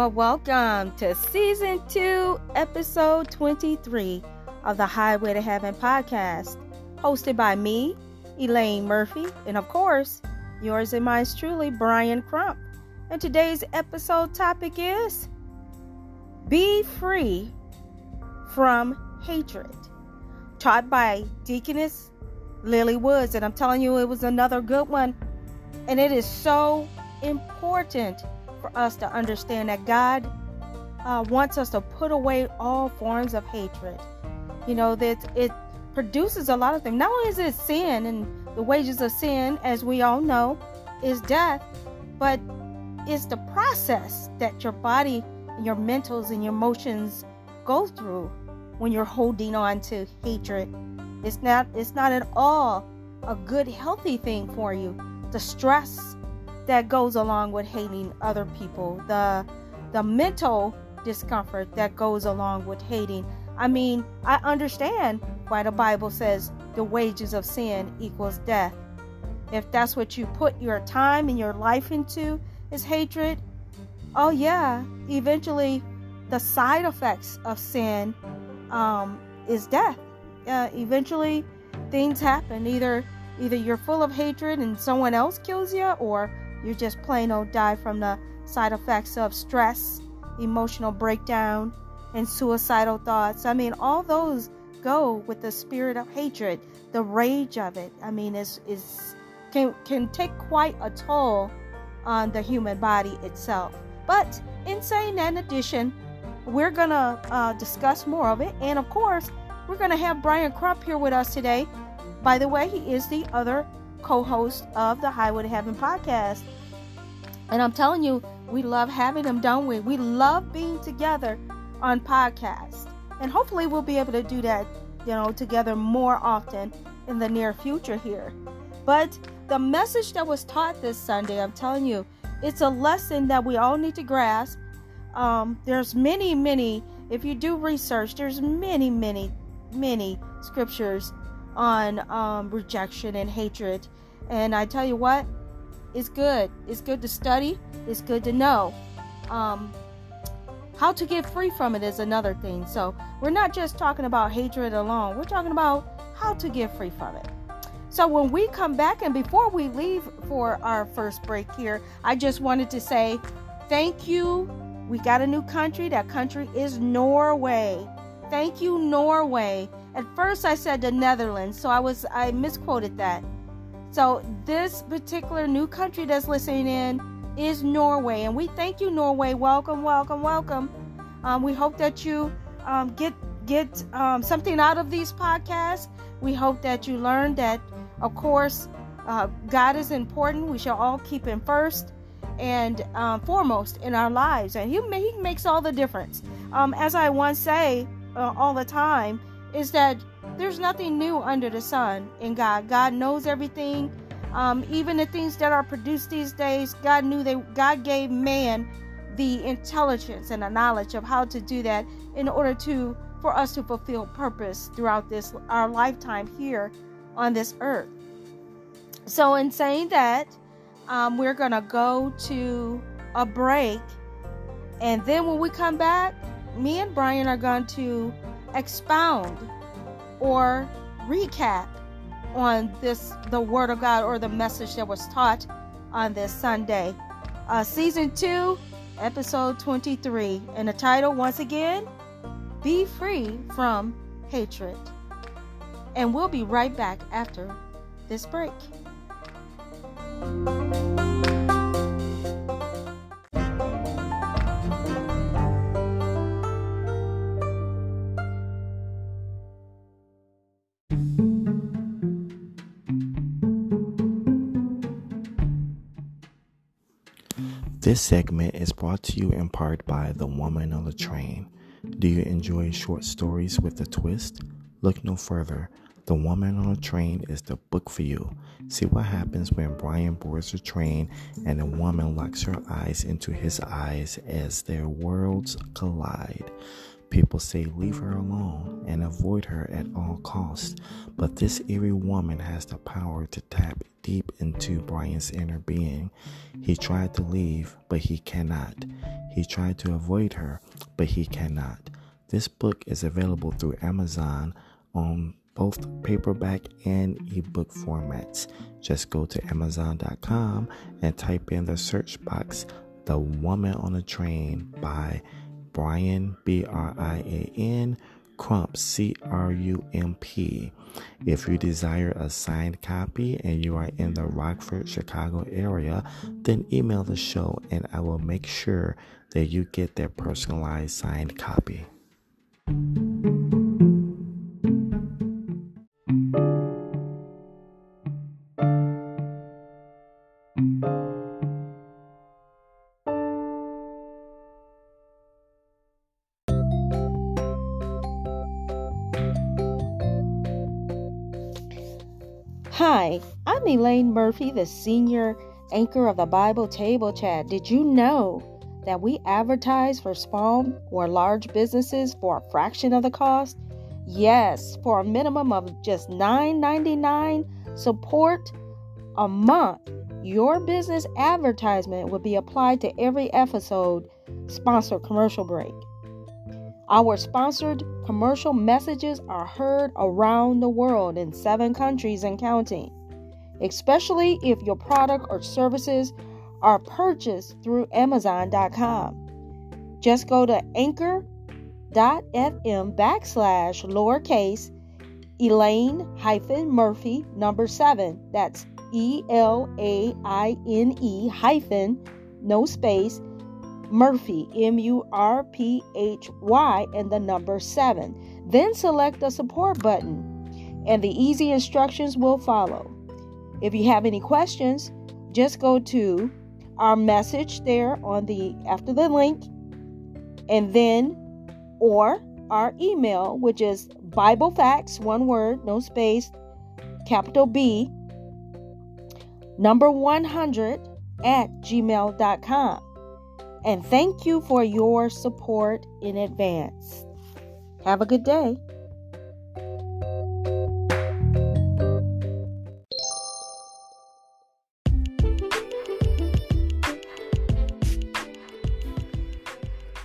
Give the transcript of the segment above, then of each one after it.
Well, welcome to season two, episode 23 of the Highway to Heaven podcast, hosted by me, Elaine Murphy, and of course, yours and mine truly, Brian Crump. And today's episode topic is Be Free from Hatred, taught by Deaconess Lily Woods. And I'm telling you, it was another good one. And it is so important for us to understand that God uh, wants us to put away all forms of hatred. You know, that it produces a lot of things. Not only is it sin, and the wages of sin, as we all know, is death, but it's the process that your body, your mentals, and your emotions go through when you're holding on to hatred. It's not. It's not at all a good, healthy thing for you. The stress that goes along with hating other people, the the mental discomfort that goes along with hating. I mean, I understand why the Bible says the wages of sin equals death. If that's what you put your time and your life into is hatred, oh yeah, eventually the side effects of sin um, is death. Uh, eventually, things happen. Either either you're full of hatred and someone else kills you, or you just plain old die from the side effects of stress, emotional breakdown, and suicidal thoughts. I mean, all those go with the spirit of hatred, the rage of it. I mean, is is can can take quite a toll on the human body itself. But in saying that, in addition, we're gonna uh, discuss more of it, and of course, we're gonna have Brian Crump here with us today. By the way, he is the other co-host of the Highway to Heaven podcast. And I'm telling you, we love having him, don't we? We love being together on podcasts. And hopefully we'll be able to do that, you know, together more often in the near future here. But the message that was taught this Sunday, I'm telling you, it's a lesson that we all need to grasp. Um, there's many, many, if you do research, there's many, many, many scriptures on um, rejection and hatred. And I tell you what, it's good. It's good to study. It's good to know. Um, how to get free from it is another thing. So we're not just talking about hatred alone. We're talking about how to get free from it. So when we come back, and before we leave for our first break here, I just wanted to say thank you. We got a new country. That country is Norway. Thank you, Norway. At first I said the Netherlands, so I was I misquoted that. So this particular new country that's listening in is Norway, and we thank you, Norway. Welcome, welcome, welcome. Um, we hope that you um, get get um, something out of these podcasts. We hope that you learn that, of course, uh, God is important. We shall all keep Him first and um, foremost in our lives, and He, he makes all the difference. Um, as I once say uh, all the time, is that there's nothing new under the sun in God. God knows everything. Um, even the things that are produced these days, God knew that God gave man the intelligence and the knowledge of how to do that in order to for us to fulfill purpose throughout this our lifetime here on this earth. So, in saying that, um, we're gonna go to a break, and then when we come back, me and Brian are going to expound or recap on this the word of god or the message that was taught on this sunday. Uh, season 2 episode 23 and the title once again be free from hatred. And we'll be right back after this break This segment is brought to you in part by The Woman on the Train. Do you enjoy short stories with a twist? Look no further. The Woman on the Train is the book for you. See what happens when Brian boards the train and the woman locks her eyes into his eyes as their worlds collide. People say leave her alone and avoid her at all costs, but this eerie woman has the power to tap deep into Brian's inner being. He tried to leave, but he cannot. He tried to avoid her, but he cannot. This book is available through Amazon on both paperback and ebook formats. Just go to Amazon.com and type in the search box The Woman on a Train by Brian, B R I A N, Crump, C R U M P. If you desire a signed copy and you are in the Rockford, Chicago area, then email the show and I will make sure that you get that personalized signed copy. I'm Murphy, the senior anchor of the Bible Table Chat. Did you know that we advertise for small or large businesses for a fraction of the cost? Yes, for a minimum of just $9.99 support a month. Your business advertisement will be applied to every episode sponsored commercial break. Our sponsored commercial messages are heard around the world in seven countries and counting, especially if your product or services are purchased through Amazon.com. Just go to anchor.fm backslash lowercase Elaine hyphen Murphy number seven. That's E L A I N E hyphen no space Murphy, M U R P H Y, and the number 7. Then select the support button, and the easy instructions will follow. If you have any questions, just go to our message there on the after the link and then or our email which is bible facts one word no space capital b number 100 at gmail.com and thank you for your support in advance. Have a good day.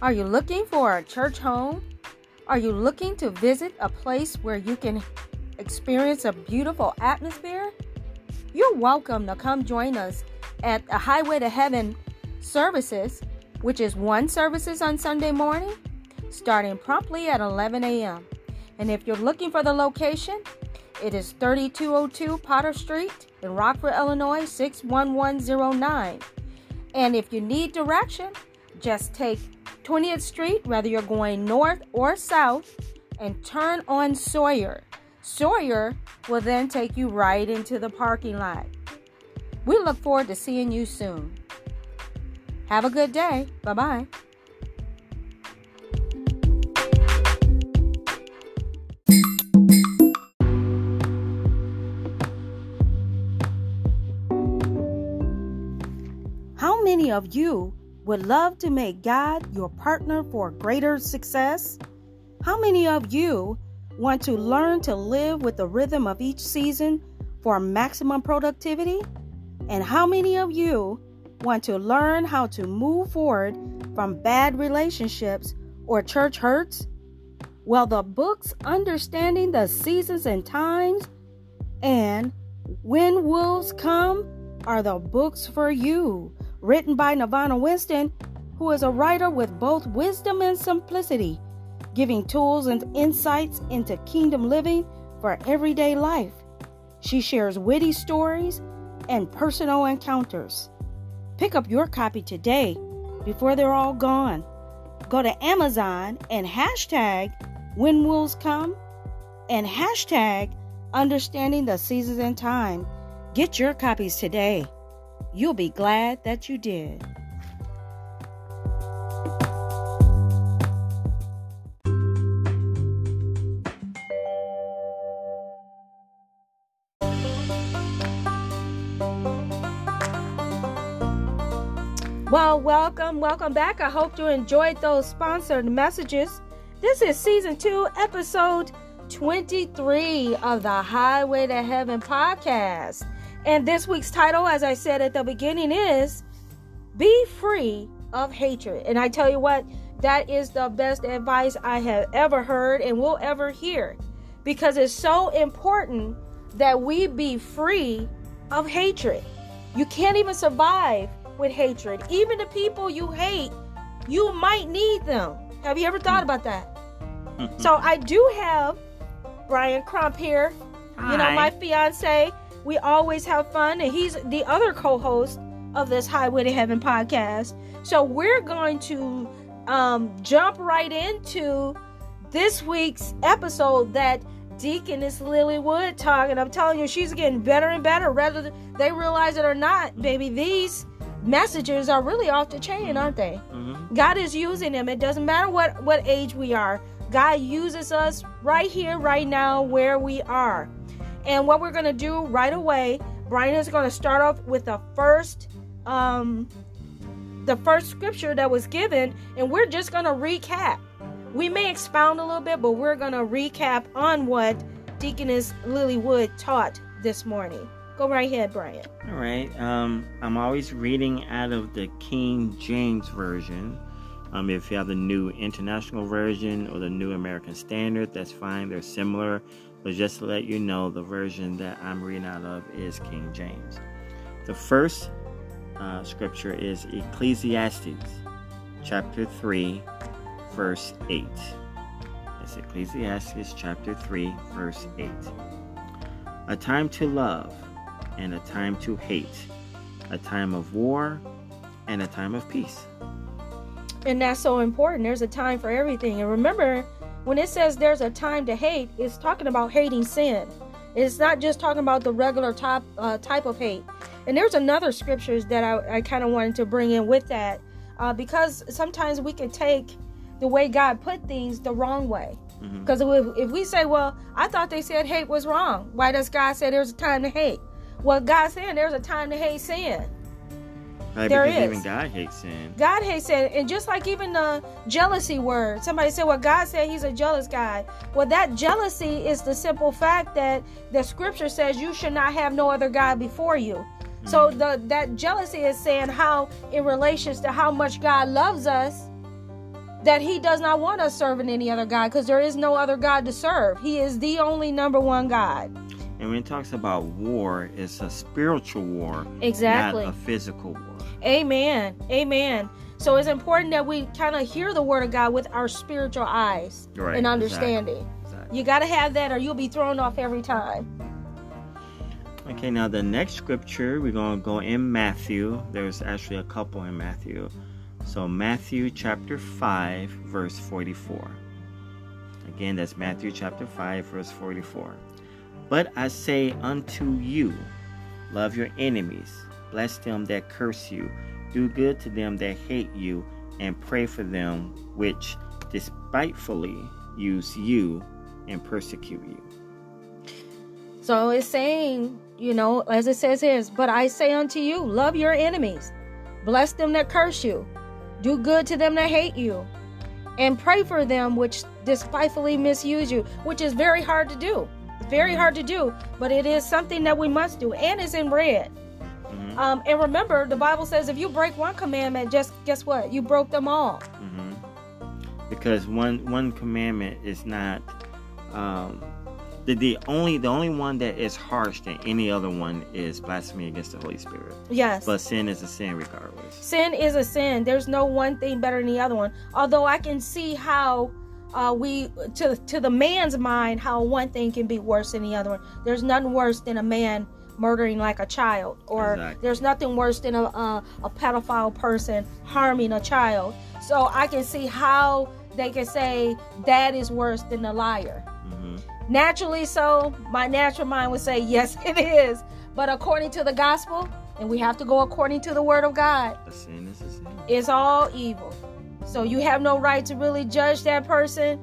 Are you looking for a church home? Are you looking to visit a place where you can experience a beautiful atmosphere? You're welcome to come join us at the Highway to Heaven services which is one services on Sunday morning, starting promptly at 11 a.m. And if you're looking for the location, it is 3202 Potter Street in Rockford, Illinois 61109. And if you need direction, just take 20th Street, whether you're going north or south, and turn on Sawyer. Sawyer will then take you right into the parking lot. We look forward to seeing you soon. Have a good day. Bye bye. How many of you would love to make God your partner for greater success? How many of you want to learn to live with the rhythm of each season for maximum productivity? And how many of you want to learn how to move forward from bad relationships or church hurts? Well, the books Understanding the Seasons and Times and When Wolves Come are the books for you, written by Nirvana Winston, who is a writer with both wisdom and simplicity, giving tools and insights into kingdom living for everyday life. She shares witty stories and personal encounters. Pick up your copy today before they're all gone. Go to Amazon and hashtag when wolves come and hashtag understanding the seasons and time. Get your copies today. You'll be glad that you did. Well, welcome, welcome back. I hope you enjoyed those sponsored messages. This is season two, episode 23 of the Highway to Heaven podcast. And this week's title, as I said at the beginning, is Be Free of hatred. And I tell you what, that is the best advice I have ever heard and will ever hear because it's so important that we be free of hatred. You can't even survive with hatred. Even the people you hate, you might need them. Have you ever thought hmm. about that? Mm-hmm. so I do have Brian Crump here. Hi. You know, my fiance. We always have fun, and he's the other co-host of this Highway to Heaven podcast. So we're going to um, jump right into this week's episode that Deaconess Lily Wood talking. I'm telling you, she's getting better and better, whether they realize it or not. Baby, these messages are really off the chain, aren't they? Mhm. God is using them. It doesn't matter what what age we are. God uses us right here, right now, where we are. And what we're gonna do right away, Brian is gonna start off with the first, um, the first scripture that was given, and we're just gonna recap. We may expound a little bit, but we're gonna recap on what Deaconess Lily Wood taught this morning. Go right ahead, Brian. All right. Um, I'm always reading out of the King James Version. Um, if you have the New International Version or the New American Standard, that's fine. They're similar. But just to let you know, the version that I'm reading out of is King James. The first uh, scripture is Ecclesiastes chapter 3, verse 8. It's Ecclesiastes chapter 3, verse 8. A time to love and a time to hate, a time of war and a time of peace. And that's so important. There's a time for everything. And remember, when it says there's a time to hate, it's talking about hating sin. It's not just talking about the regular type uh, type of hate. And there's another scriptures that I, I kind of wanted to bring in with that, uh, because sometimes we can take the way God put things the wrong way. Because if, if we say, "Well, I thought they said hate was wrong," why does God say there's a time to hate? Well, God's saying there's a time to hate sin. There is. even God hates sin. God hates sin, and just like even the jealousy word, somebody said, "Well, God said He's a jealous God." Well, that jealousy is the simple fact that the Scripture says you should not have no other God before you. So mm-hmm. the that jealousy is saying how, in relations to how much God loves us, that He does not want us serving any other God, because there is no other God to serve. He is the only number one God. And when it talks about war, it's a spiritual war, Exactly. not a physical war. Amen. Amen. So it's important that we kind of hear the word of God with our spiritual eyes Right, and exactly. understanding. Exactly. You got to have that or you'll be thrown off every time. Okay, now the next scripture, we're going to go in Matthew. There's actually a couple in Matthew. So, Matthew chapter 5, verse 44. Again, that's Matthew chapter 5, verse 44. But I say unto you, love your enemies, bless them that curse you, do good to them that hate you, and pray for them which despitefully use you and persecute you. So it's saying, you know, as it says here, but I say unto you, love your enemies, bless them that curse you, do good to them that hate you, and pray for them which despitefully misuse you, which is very hard to do. Very hard to do, but it is something that we must do, and it's in red. Mhm. Um, and remember, the Bible says if you break one commandment, just guess what? You broke them all. hmm Because one one commandment is not um, the the only the only one that is harsh than any other one is blasphemy against the Holy Spirit. Yes. But sin is a sin regardless. sin is a sin. There's no one thing better than the other one. Although I can see how uh, we, to to the man's mind, how one thing can be worse than the other one. There's nothing worse than a man murdering like a child, or Exactly. there's nothing worse than a, a a pedophile person harming a child. So I can see how they can say that is worse than a liar. hmm Naturally, so my natural mind would say yes, it is. But according to the gospel, and we have to go according to the word of God, A sin is a sin. is all evil. So you have no right to really judge that person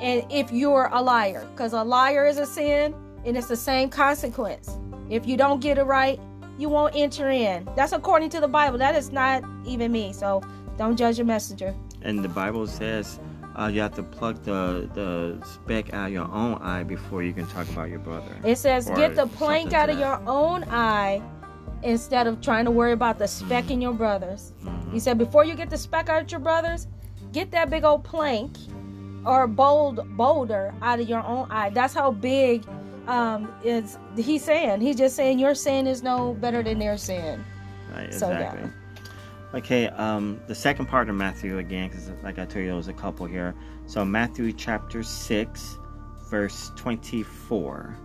and if you're a liar because a liar is a sin and it's the same consequence. If you don't get it right, you won't enter in. That's according to the Bible. That is not even me. So don't judge a messenger. And the Bible says uh, you have to pluck the the speck out of your own eye before you can talk about your brother. It says, get the plank out of that. your own eye instead of trying to worry about the speck in your brothers. He said, before you get the speck out your brothers, get that big old plank or bold boulder out of your own eye. That's how big um, is he's saying. He's just saying your sin is no better than their sin. Right, So, yeah. exactly. Okay, um, the second part of Matthew again, because like I told you, there was a couple here. So Matthew chapter six, verse twenty-four.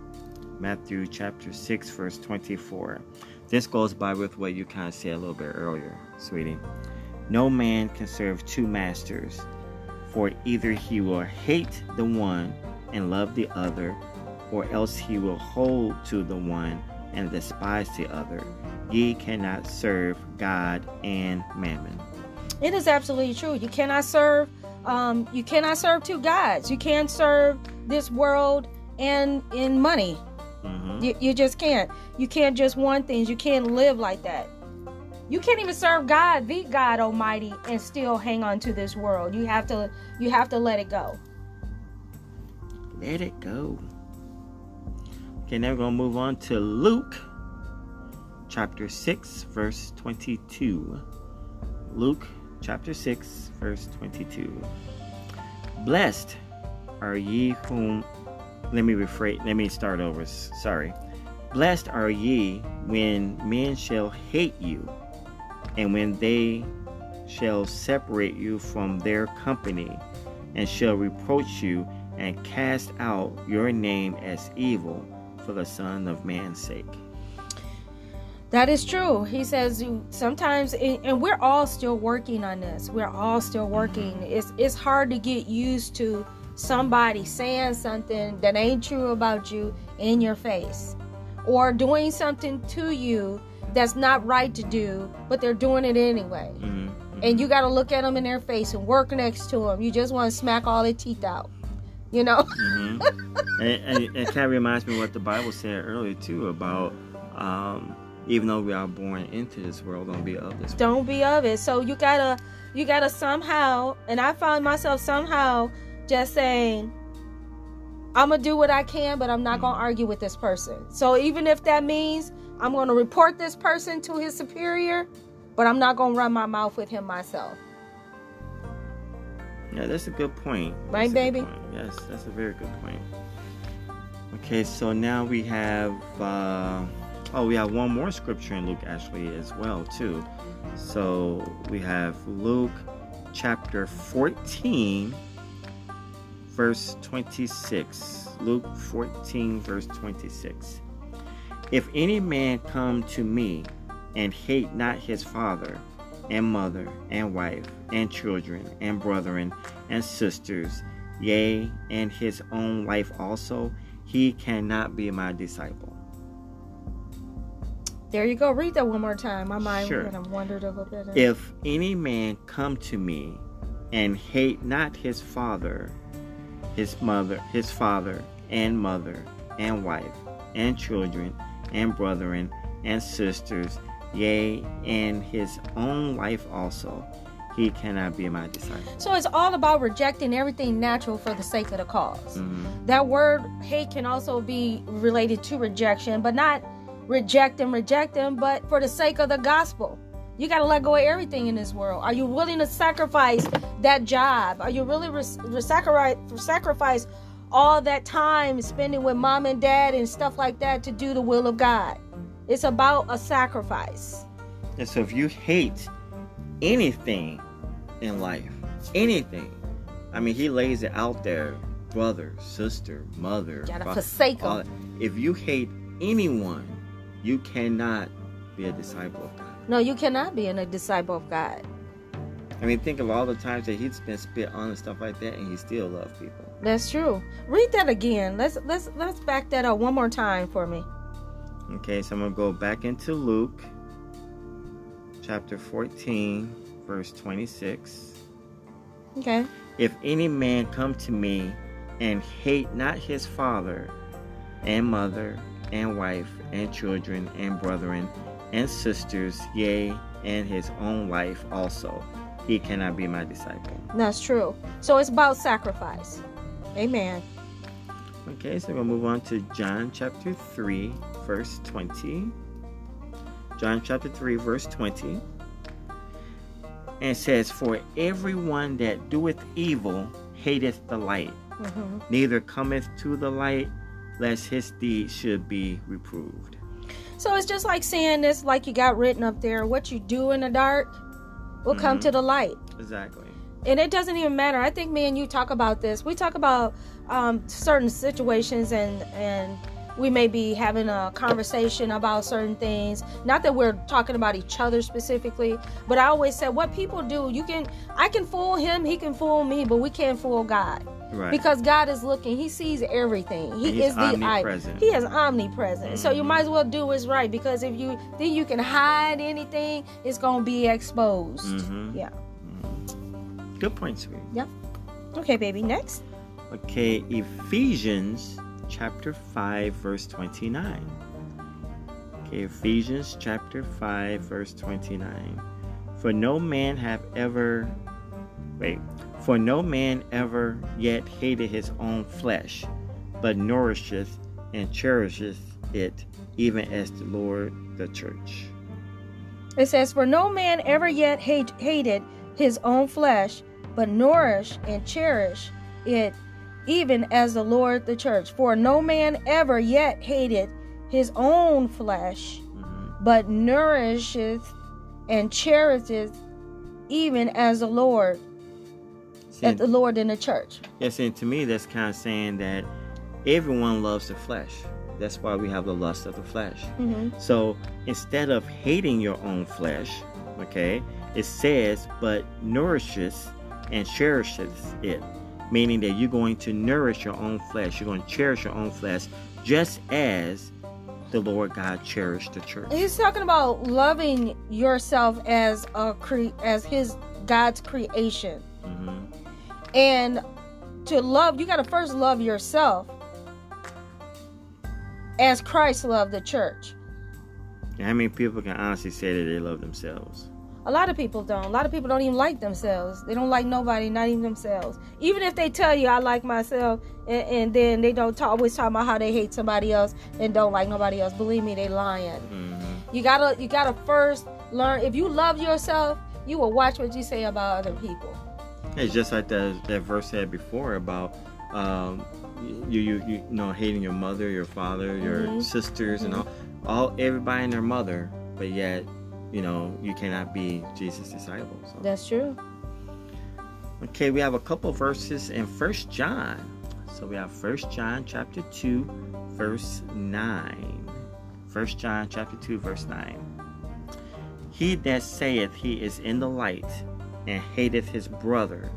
Matthew chapter six, verse twenty-four. This goes by with what you kind of said a little bit earlier, sweetie. No man can serve two masters, for either he will hate the one and love the other, or else he will hold to the one and despise the other. Ye cannot serve God and mammon. It is absolutely true. You cannot serve. Um, you cannot serve two gods. You can't serve this world and in money. Hmm You, you just can't. You can't just want things. You can't live like that. You can't even serve God, the God Almighty, and still hang on to this world. You have to. You have to let it go. Let it go. Okay, now we're to move on to Luke chapter 6, verse 22. Luke chapter 6, verse 22. Blessed are ye whom. Let me rephrase. Let me start over. Sorry. Blessed are ye when men shall hate you, and when they shall separate you from their company, and shall reproach you, and cast out your name as evil for the Son of Man's sake. That is true. He says sometimes, and we're all still working on this. We're all still working. It's it's hard to get used to somebody saying something that ain't true about you in your face, or doing something to you that's not right to do, but they're doing it anyway. Mhm, And you got to look at them in their face and work next to them. You just want to smack all their teeth out, you know. mhm. and, and it kind of reminds me of what the Bible said earlier too about um, even though we are born into this world, don't be of this world. don't be of it so you gotta you gotta somehow and i found myself somehow just saying i'm gonna do what i can but i'm not gonna argue with this person so even if that means i'm gonna report this person to his superior but i'm not gonna run my mouth with him myself Yeah, that's a good point. Right, That's good baby? point. Yes, that's a very good point. Okay, so now we have uh, oh, we have one more scripture in Luke actually as well too. So we have Luke chapter 14 verse 26. Luke 14 verse 26. If any man come to me and hate not his father and mother and wife and children and brethren and sisters, yea, and his own life also, he cannot be my disciple. there you go read that one more time my mind Sure. kind of wandered a little bit If any man come to me and hate not his father, his mother, his father and mother and wife and children and brethren and sisters, yea, and his own life also, he cannot be my disciple. so it's all about rejecting everything natural for the sake of the because Mhm. that word hate can also be related to rejection, but not reject and reject them, but for the sake of the gospel. You got to let go of everything in this world. Are you willing to sacrifice that job? Are you really re- re- sacrifice sacrifice all that time spending with mom and dad and stuff like that to do the will of God? It's about a sacrifice. And so if you hate anything in life, anything, I mean, he lays it out there brother, sister, mother. Gotta fa- forsake 'em. all- If you hate anyone, you cannot be a disciple of God. No, you cannot be a disciple of God. I mean, think of all the times that he's been spit on and stuff like that, and he still loved people. That's true. Read that again. Let's let's let's back that up one more time for me. Okay, so I'm going to go back into Luke chapter 14, verse 26. Okay. If any man come to me and hate not his father and mother and wife and children and brethren and sisters, yea, and his own life also, he cannot be my disciple. That's true. So it's about sacrifice. Amen. Okay, so we'll move on to John chapter 3, verse 20. John chapter 3, verse 20. And says, For everyone that doeth evil hateth the light, Mhm. neither cometh to the light, lest his deeds should be reproved. So it's just like saying this, like you got written up there. What you do in the dark will come Mhm. to the light. Exactly. and it doesn't even matter. I think me and you talk about this. We talk about um, certain situations, and and we may be having a conversation about certain things. Not that we're talking about each other specifically, but I always said what people do. You can, I can fool him, he can fool me, but we can't fool God Right. because God is looking. He sees everything. He he's is the eye. He is omnipresent. So you Mhm. might as well do what's right because if you think you can hide anything, it's gonna be exposed. Mhm. Yeah. Good point, sweet. Yeah. Okay, baby. Next. Okay, Ephesians chapter 5, verse 29. Okay, Ephesians chapter 5, verse 29. For no man have ever, wait, for no man ever yet hated his own flesh, but nourisheth and cherisheth it, even as the Lord the church. It says, For no man ever yet hate, hated his own flesh, but nourish and cherish it, even as the Lord the church. For no man ever yet hated his own flesh, Mhm. but nourisheth and cherisheth, even as the Lord, as the Lord in the church. Yes, and to me, that's kind of saying that everyone loves the flesh. That's why we have the lust of the flesh. hmm So instead of hating your own flesh, okay, it says, but nourishes and cherishes it, meaning that you're going to nourish your own flesh. You're going to cherish your own flesh, just as the Lord God cherished the church. He's talking about loving yourself as a cre- as his God's creation. hmm And to love, you got to first love yourself as Christ loved the church. How many people can honestly say that they love themselves? A lot of people don't. A lot of people don't even like themselves. They don't like nobody, not even themselves. Even if they tell you I like myself, and, and then they don't talk, always talk about how they hate somebody else and don't like nobody else. Believe me, they lying. hmm You gotta, you gotta first learn. If you love yourself, you will watch what you say about other people. It's just like that that verse said before about um, you, you you know hating your mother, your father, your Mhm. sisters, and all all everybody and their mother, but yet you know you cannot be Jesus' disciple. So. That's true. Okay, we have a couple verses in First John. So we have First John chapter two, verse nine. First John chapter two, verse nine. He that saith he is in the light and hateth his brother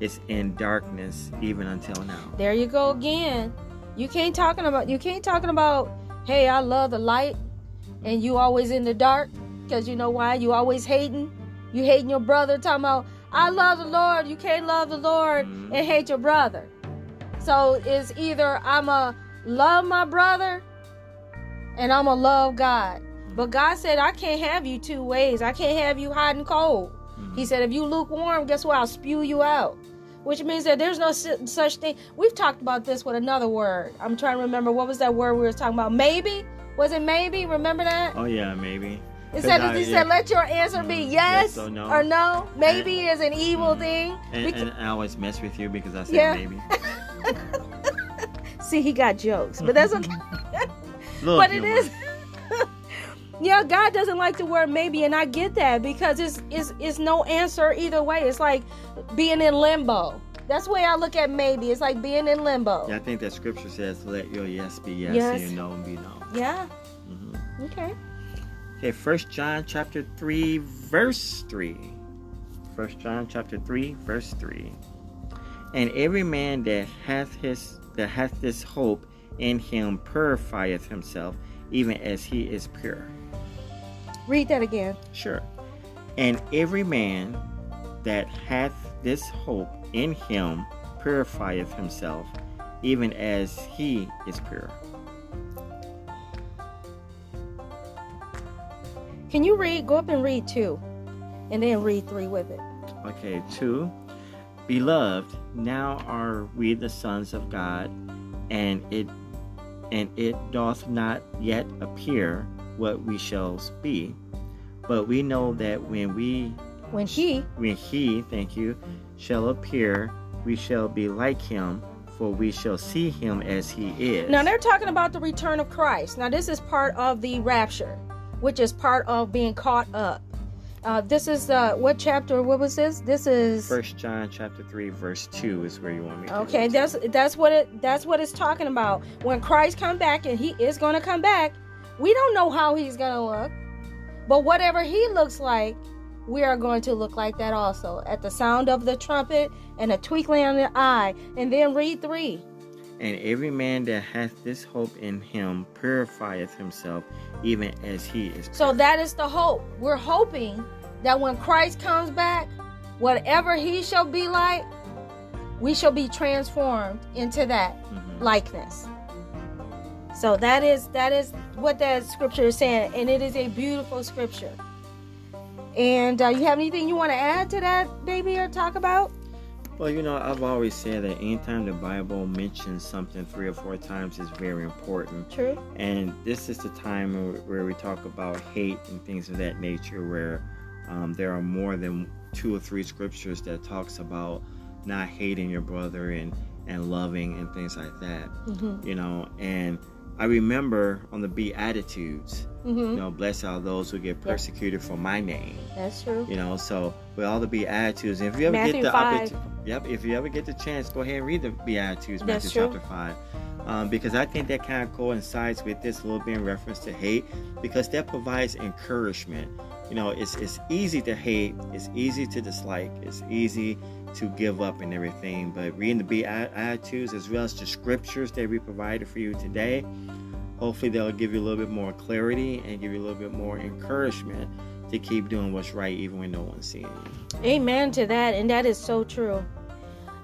is in darkness even until now. There you go again. You can't talking about you can't talking about hey I love the light and you always in the dark because you know why you always hating you hating your brother talking about I love the Lord you can't love the Lord Mhm. and hate your brother. So it's either I'm a love my brother and I'm a love God. But God said I can't have you two ways. I can't have you hot and cold. He said, if you lukewarm, guess what? I'll spew you out. Which means that there's no such thing. We've talked about this with another word. I'm trying to remember what was that word we were talking about. Maybe was it maybe? Remember that? Oh yeah, maybe. It said, I- he said, let your answer be Mhm. yes, Yes or no. or no. Maybe is an evil Mhm. thing. And, Bec- and I always mess with you because I said Yeah. maybe. See, he got jokes, but that's okay. But it is. yeah, God doesn't like the word maybe, and I get that because it's it's it's no answer either way. It's like being in limbo. That's the way I look at maybe. It's like being in limbo. Yeah, I think that scripture says, "Let your yes be yes, Yes. and your no be no." Yeah. hmm Okay. Okay, First John chapter three, verse three. First John chapter three, verse three. And every man that hath his that hath this hope in him purifieth himself, even as he is pure. Read that again. Sure. And every man that hath this hope in him purifieth himself, even as he is pure. Can you read? Go up and read two, and then read three with it. Okay, two. Beloved, now are we the sons of God, and it and it doth not yet appear what we shall be. But we know that when we when he when he, thank you, shall appear, we shall be like him, for we shall see him as he is. Now they're talking about the return of Christ. Now this is part of the rapture, which is part of being caught up. Uh, this is uh, what chapter? What was this? This is First John chapter three verse two is where you want me. to Okay, that's that's what it that's what it's talking about. When Christ come back, and He is going to come back, we don't know how He's going to look, but whatever He looks like, we are going to look like that also. At the sound of the trumpet and a twinkling of the eye, and then read three. And every man that hath this hope in him purifieth himself, even as he is. So that is the hope. We're hoping that when Christ comes back, whatever He shall be like, we shall be transformed into that Mhm. likeness. So that is that is what that scripture is saying, and it is a beautiful scripture. And uh, you have anything you want to add to that, baby, or talk about? Well, you know, I've always said that anytime the Bible mentions something three or four times is very important. True. And this is the time where- we talk about hate and things of that nature, where um, there are more than two or three scriptures that talks about not hating your brother and and loving and things like that. hmm You know, and I remember on the Beatitudes, hmm you know, blessed are those who get persecuted for my name. That's true. You know, so with all the Beatitudes, if you ever Matthew get the opportunity, yep, if you ever get the chance, go ahead and read the Beatitudes, Matthew chapter five, um, because I think that kind of coincides with this a little bit in reference to hate, because that provides encouragement. You know, it's it's easy to hate, it's easy to dislike, it's easy to give up and everything, but reading the Beatitudes as well as the scriptures that we provided for you today, hopefully they'll give you a little bit more clarity and give you a little bit more encouragement to keep doing what's right even when no one's seeing you. Amen to that, and that is so true.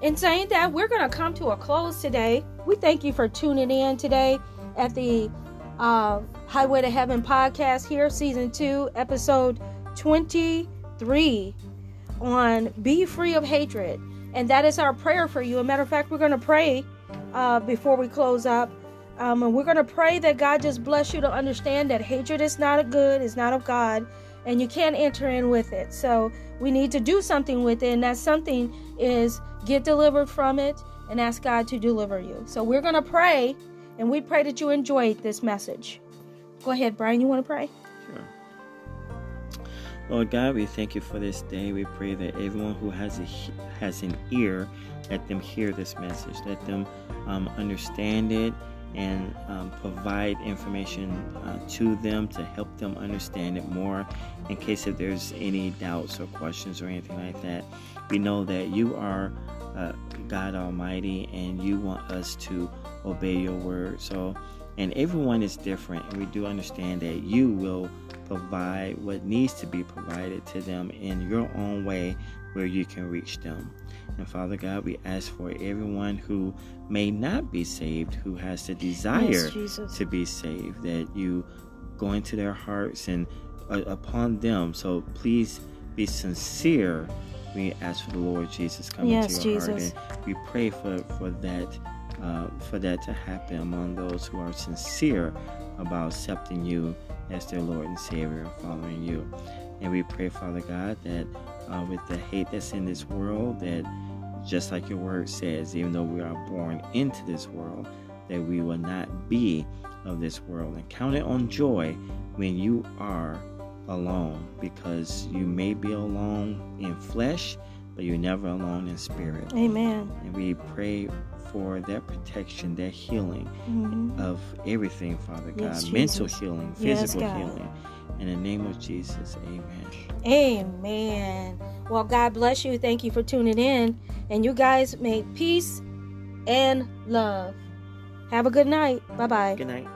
In saying that, we're going to come to a close today. We thank you for tuning in today at the uh, Highway to Heaven podcast here, season two, episode 23 on Be Free of Hatred. And that is our prayer for you. As a matter of fact, we're going to pray uh, before we close up. Um, and we're going to pray that God just bless you to understand that hatred is not a good, it's not of God, and you can't enter in with it. So we need to do something with it, and that something is get delivered from it and ask God to deliver you. So we're going to pray, and we pray that you enjoyed this message. Go ahead, Brian. You want to pray? Sure. Lord God, we thank you for this day. We pray that everyone who has a has an ear, let them hear this message. Let them um, understand it and um, provide information uh, to them to help them understand it more. In case if there's any doubts or questions or anything like that, we know that you are uh, God Almighty and you want us to obey your word. So, and everyone is different, and we do understand that you will provide what needs to be provided to them in your own way where you can reach them. And Father God, we ask for everyone who may not be saved, who has the desire Yes, to be saved, that you go into their hearts and uh, upon them. So please be sincere. We ask for the Lord Jesus come Yes, into your Jesus. heart, and we pray for for that uh, for that to happen among those who are sincere about accepting you as their Lord and Savior and following you. And we pray, Father God, that uh, with the hate that's in this world, that just like your word says, even though we are born into this world, that we will not be of this world. And count it on joy when you are alone, because you may be alone in flesh, but you're never alone in spirit. Amen. And we pray for that protection, that healing Mhm. of everything, Father God. Yes, Mental healing, physical God. healing. In the name of Jesus, amen. Amen. Well, God bless you. Thank you for tuning in. And you guys make peace and love. Have a good night. Bye bye. Good night.